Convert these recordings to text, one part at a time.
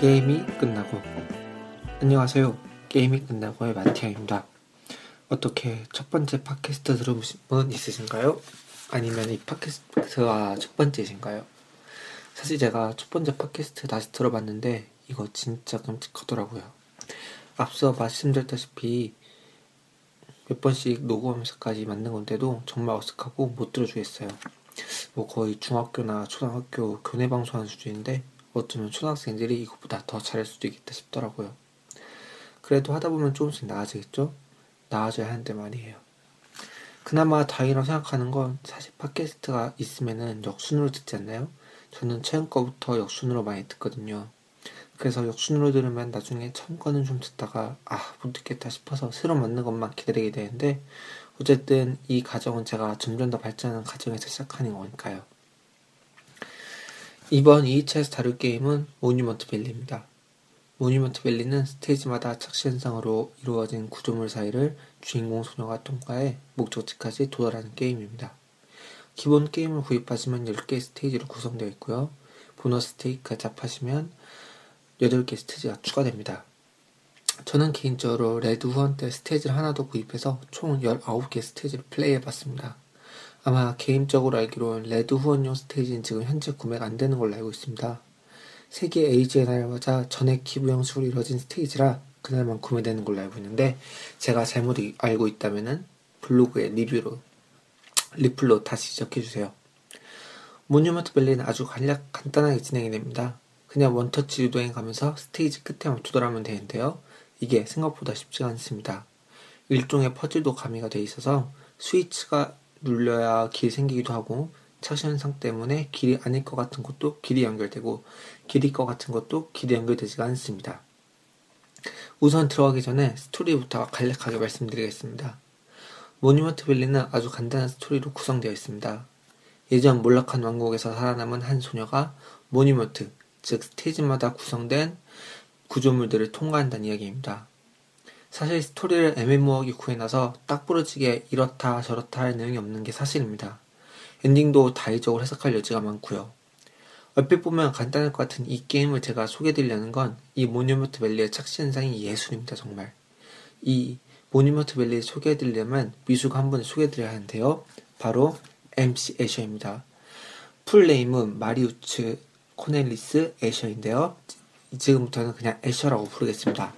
게임이 끝나고. 안녕하세요. 게임이 끝나고의 마티아입니다. 어떻게 첫 번째 팟캐스트 들어보신 분 있으신가요? 아니면 이 팟캐스트가 첫 번째신가요? 사실 제가 첫 번째 팟캐스트 다시 들어봤는데 이거 진짜 끔찍하더라고요. 앞서 말씀드렸다시피 몇 번씩 녹음하면서까지 만든 건데도 정말 어색하고 못 들어주겠어요. 뭐 거의 중학교나 초등학교 교내 방송하는 수준인데 어쩌면 초등학생들이 이것보다 더 잘할 수도 있겠다 싶더라고요. 그래도 하다 보면 조금씩 나아지겠죠? 나아져야 하는데 말이에요. 그나마 다행이라고 생각하는 건 사실 팟캐스트가 있으면은 역순으로 듣지 않나요? 저는 최근 거부터 역순으로 많이 듣거든요. 그래서 역순으로 들으면 나중에 처음 거는 좀 듣다가 아 못 듣겠다 싶어서 새로 맞는 것만 기다리게 되는데 어쨌든 이 과정은 제가 점점 더 발전하는 과정에서 시작하는 거니까요. 이번 2차에서 다룰 게임은 Monument Valley입니다. Monument Valley는 스테이지마다 착시 현상으로 이루어진 구조물 사이를 주인공 소녀가 통과해 목적지까지 도달하는 게임입니다. 기본 게임을 구입하시면 10개 스테이지로 구성되어 있고요. 보너스 스테이지까지 합하시면 8개 스테이지가 추가됩니다. 저는 개인적으로 RED 후원 때 스테이지를 하나 더 구입해서 총 19개 스테이지를 플레이해봤습니다. 아마 개인적으로 알기로는 RED 후원용 스테이지는 지금 현재 구매가 안 되는 걸로 알고 있습니다. 세계 에이즈의 날마다 전액 기부 형식으로 이루어진 스테이지라 그날만 구매되는 걸로 알고 있는데 제가 잘못 알고 있다면 블로그에 리뷰로 리플로 다시 지적해주세요. Monument Valley는 아주 간략 간단하게 진행이 됩니다. 그냥 원터치 유도해 가면서 스테이지 끝에만 도달하면 되는데요. 이게 생각보다 쉽지가 않습니다. 일종의 퍼즐도 가미가 돼 있어서 스위치가 눌려야 길이 생기기도 하고 착시 현상 때문에 길이 아닐 것 같은 것도 길이 연결되고 길일 것 같은 것도 길이 연결되지가 않습니다. 우선 들어가기 전에 스토리부터 간략하게 말씀드리겠습니다. Monument Valley는 아주 간단한 스토리로 구성되어 있습니다. 예전 몰락한 왕국에서 살아남은 한 소녀가 monument, 즉 스테이지마다 구성된 구조물들을 통과한다는 이야기입니다. 사실 스토리를 애매모호하게 구해놔서 딱 부러지게 이렇다 저렇다 할 내용이 없는 게 사실입니다. 엔딩도 다의적으로 해석할 여지가 많고요. 얼핏 보면 간단할 것 같은 이 게임을 제가 소개해드리려는 건 이 Monument Valley의 착시 현상이 예술입니다 정말. 이 Monument Valley를 소개해드리려면 미술가 한 분을 소개해드려야 하는데요. 바로 MC 에셔입니다. 풀네임은 마우리츠 코르넬리스 에셔인데요. 지금부터는 그냥 에셔라고 부르겠습니다.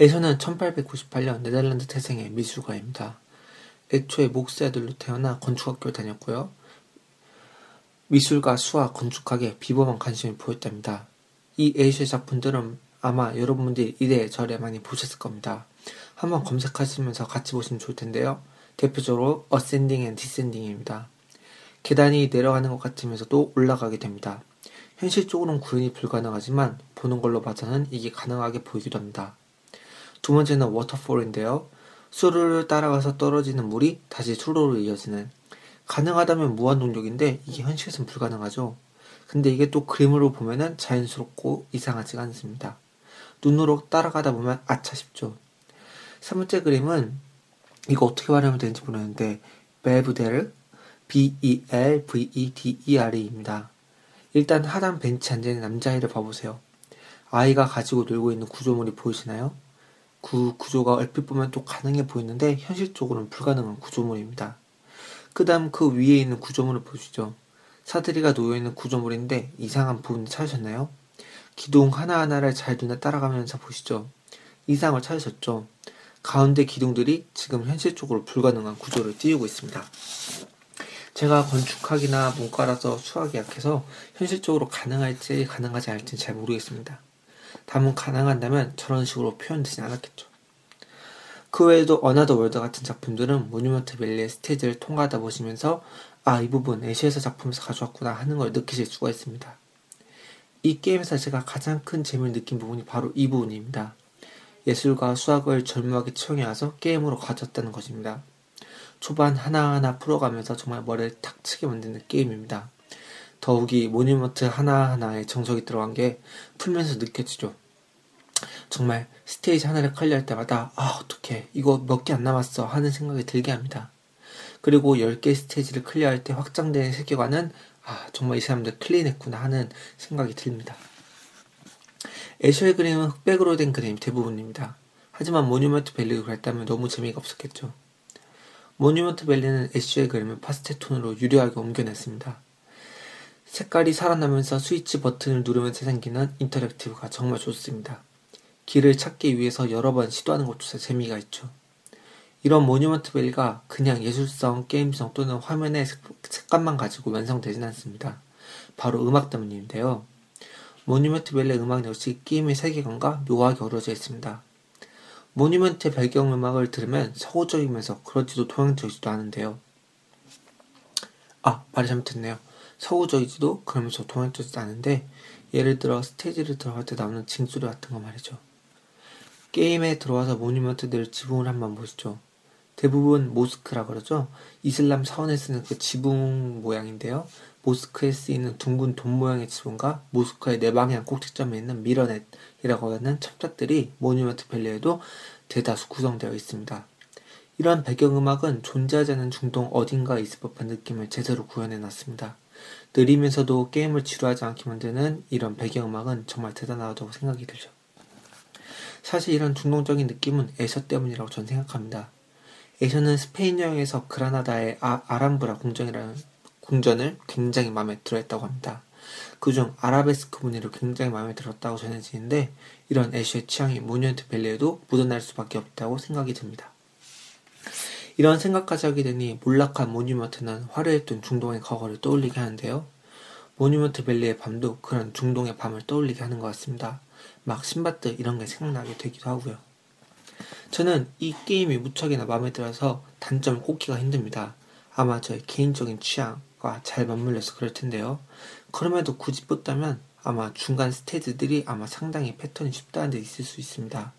에셔는 1898년 네덜란드 태생의 미술가입니다. 애초에 목수의 아들로 태어나 건축학교를 다녔고요. 미술과 수학, 건축학에 비범한 관심을 보였답니다. 이 에셔의 작품들은 아마 여러분들이 이래 저래 많이 보셨을 겁니다. 한번 검색하시면서 같이 보시면 좋을 텐데요. 대표적으로 Ascending and Descending입니다. 계단이 내려가는 것 같으면서도 올라가게 됩니다. 현실적으로는 구현이 불가능하지만 보는 걸로 봐서는 이게 가능하게 보이기도 합니다. 두 번째는 Waterfall인데요. 수로를 따라가서 떨어지는 물이 다시 수로로 이어지는 가능하다면 무한 동력인데 이게 현실에선 불가능하죠. 근데 이게 또 그림으로 보면은 자연스럽고 이상하지가 않습니다. 눈으로 따라가다 보면 아차 싶죠. 세 번째 그림은 이거 어떻게 말하면 되는지 모르는데 벨브데르 B-E-L-V-E-D-E-R입니다. 일단 하단 벤치 앉아 있는 남자아이를 봐보세요. 아이가 가지고 놀고 있는 구조물이 보이시나요? 그 구조가 얼핏 보면 또 가능해 보이는데 현실적으로는 불가능한 구조물입니다. 그 다음 그 위에 있는 구조물을 보시죠. 사다리가 놓여있는 구조물인데 이상한 부분을 찾으셨나요? 기둥 하나하나를 잘 눈에 따라가면서 보시죠. 이상을 찾으셨죠? 가운데 기둥들이 지금 현실적으로 불가능한 구조를 띄우고 있습니다. 제가 건축학이나 문과라서 수학이 약해서 현실적으로 가능할지 가능하지 않을지 잘 모르겠습니다. 다만 가능한다면 저런 식으로 표현되진 않았겠죠. 그 외에도 Another World 같은 작품들은 Monument Valley의 스테이지를 통과하다 보시면서 아, 이 부분 에셔 작품에서 가져왔구나 하는 걸 느끼실 수가 있습니다. 이 게임에서 제가 가장 큰 재미를 느낀 부분이 바로 이 부분입니다. 예술과 수학을 절묘하게 채용해 와서 게임으로 가져왔다는 것입니다. 초반 하나하나 풀어가면서 정말 머리를 탁 치게 만드는 게임입니다. 더욱이 monument 하나하나에 정성이 들어간 게 풀면서 느껴지죠. 정말 스테이지 하나를 클리어할 때마다 아 어떡해 이거 몇 개 안 남았어 하는 생각이 들게 합니다. 그리고 10개 스테이지를 클리어할 때 확장되는 세계관은 아 정말 이 사람들 클린했구나 하는 생각이 듭니다. 에셔의 그림은 흑백으로 된 그림 대부분입니다. 하지만 Monument Valley를 그랬다면 너무 재미가 없었겠죠. Monument Valley는 에셔의 그림을 파스텔 톤으로 유려하게 옮겨냈습니다. 색깔이 살아나면서 스위치 버튼을 누르면서 생기는 interactive가 정말 좋습니다. 길을 찾기 위해서 여러 번 시도하는 것조차 재미가 있죠. 이런 Monument Valley가 그냥 예술성, 게임성 또는 화면의 색감만 가지고 완성되진 않습니다. 바로 음악 때문인데요. Monument Valley 음악 역시 게임의 세계관과 묘하게 어우러져 있습니다. Monument 배경음악을 들으면 서구적이면서 그렇지도 동양적이지도 않은데요. 아, 말이 잘못했네요. 서구적이지도 그러면서 동양적이지도 않은데 예를 들어 스테이지를 들어갈 때 나오는 징소리 같은 거 말이죠. 게임에 들어와서 monument들 지붕을 한번 보시죠. 대부분 모스크라 그러죠. 이슬람 사원에 쓰는 그 지붕 모양인데요. 모스크에 쓰이는 둥근 돔 모양의 지붕과 모스크의 네 방향 꼭지점에 있는 미너렛이라고 하는 첨탑들이 Monument Valley에도 대다수 구성되어 있습니다. 이런 배경음악은 존재하지 않은 중동 어딘가에 있을 법한 느낌을 제대로 구현해 놨습니다. 느리면서도 게임을 지루하지 않게 만드는 이런 배경음악은 정말 대단하다고 생각이 들죠. 사실 이런 중동적인 느낌은 에셔 때문이라고 저는 생각합니다. 에셔는 스페인 여행에서 그라나다의 아, 알람브라 궁전이라는 궁전을 굉장히 마음에 들어 했다고 합니다. 그중 아라베스크 무늬를 굉장히 마음에 들었다고 전해지는데 이런 에셔의 취향이 Monument Valley에도 묻어날 수밖에 없다고 생각이 듭니다. 이런 생각까지 하게 되니 몰락한 monument는 화려했던 중동의 과거를 떠올리게 하는데요. Monument Valley의 밤도 그런 중동의 밤을 떠올리게 하는 것 같습니다. 막 신바트 이런 게 생각나게 되기도 하고요. 저는 이 게임이 무척이나 마음에 들어서 단점을 꼽기가 힘듭니다. 아마 저의 개인적인 취향과 잘 맞물려서 그럴 텐데요. 그럼에도 굳이 뽑다면 아마 중간 스테이지들이 아마 상당히 패턴이 쉽다는 데 있을 수 있습니다.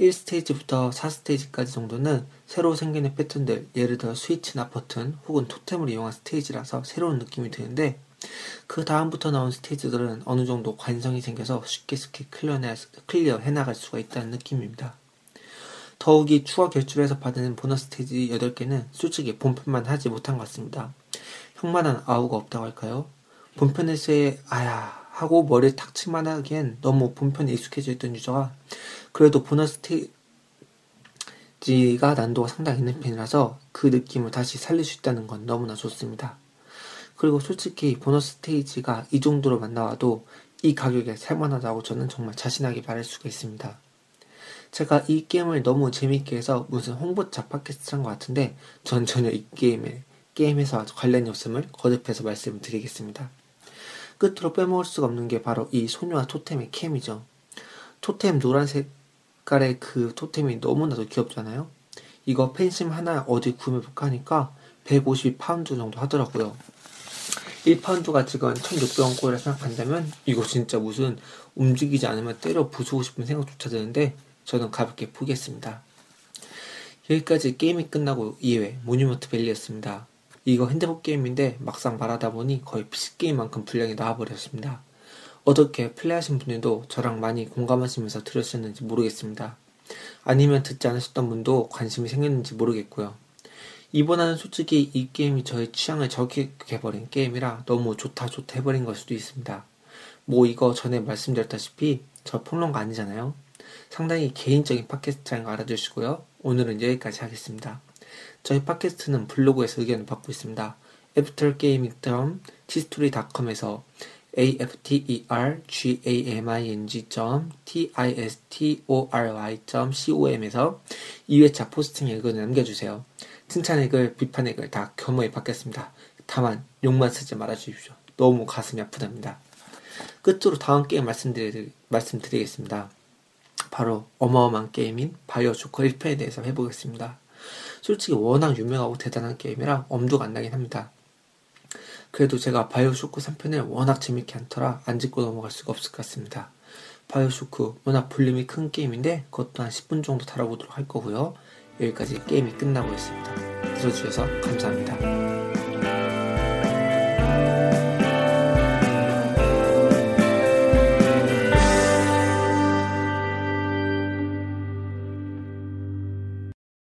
1스테이지부터 4스테이지까지 정도는 새로 생기는 패턴들, 예를 들어 스위치나 버튼 혹은 토템을 이용한 스테이지라서 새로운 느낌이 드는데 그 다음부터 나온 스테이지들은 어느 정도 관성이 생겨서 쉽게 쉽게 클리어 해나갈 수가 있다는 느낌입니다. 더욱이 추가 결제해서 받는 보너스 스테이지 8개는 솔직히 본편만 하지 못한 것 같습니다. 형만한 아우가 없다고 할까요? 본편에서의 아하 하고 머리를 탁 치만 하기엔 너무 본편에 익숙해져 있던 유저가 그래도 보너스 스테이지가 난도가 상당히 있는 편이라서 그 느낌을 다시 살릴 수 있다는 건 너무나 좋습니다. 그리고 솔직히 보너스 스테이지가 이 정도로 만 나와도 이 가격에 살만하다고 저는 정말 자신하게 말할 수가 있습니다. 제가 이 게임을 너무 재밌게 해서 무슨 홍보차 팟캐스트 한 것 같은데 전 전혀 이 게임에 게임에서 관련이 없음을 거듭해서 말씀을 드리겠습니다. 끝으로 빼먹을 수가 없는 게 바로 이 소녀와 토템의 캠이죠. 토템 노란 색깔의 그 토템이 너무나도 귀엽잖아요. 이거 팬심 하나 어디 구매해볼까 하니까 150파운드 정도 하더라고요. 1파운드가 지금 1600원 꼴이라 생각한다면 이거 진짜 무슨 움직이지 않으면 때려 부수고 싶은 생각조차 드는데 저는 가볍게 포기했습니다. 여기까지 게임이 끝나고 2회 Monument Valley였습니다. 이거 핸드폰 게임인데 막상 말하다 보니 거의 PC게임만큼 분량이 나와버렸습니다. 어떻게 플레이하신 분들도 저랑 많이 공감하시면서 들으셨는지 모르겠습니다. 아니면 듣지 않으셨던 분도 관심이 생겼는지 모르겠고요. 이번에는 솔직히 이 게임이 저의 취향을 저격해버린 게임이라 너무 좋다 좋다 해버린 걸 수도 있습니다. 뭐 이거 전에 말씀드렸다시피 저 평론가 아니잖아요. 상당히 개인적인 팟캐스트라는 거 알아주시고요. 오늘은 여기까지 하겠습니다. 저희 팟캐스트는 블로그에서 의견을 받고 있습니다. aftergaming.tstory.com에서 aftergaming.tistory.com에서 2회차 포스팅에 의견을 남겨주세요. 칭찬의 글, 비판의 글 다 겸허히 받겠습니다. 다만 욕만 쓰지 말아주십시오. 너무 가슴이 아프답니다. 끝으로 다음 게임 말씀드리, 말씀드리겠습니다. 바로 어마어마한 게임인 BioShock 1편에 대해서 해보겠습니다. 솔직히 워낙 유명하고 대단한 게임이라 엄두가 안 나긴 합니다. 그래도 제가 BioShock 3편을 워낙 재밌게 한 터라 안 짚고 넘어갈 수가 없을 것 같습니다. 바이오쇼크 워낙 볼륨이 큰 게임인데 그것도 한 10분 정도 다뤄보도록 할 거고요. 여기까지 게임이 끝나고 있습니다. 들어주셔서 감사합니다.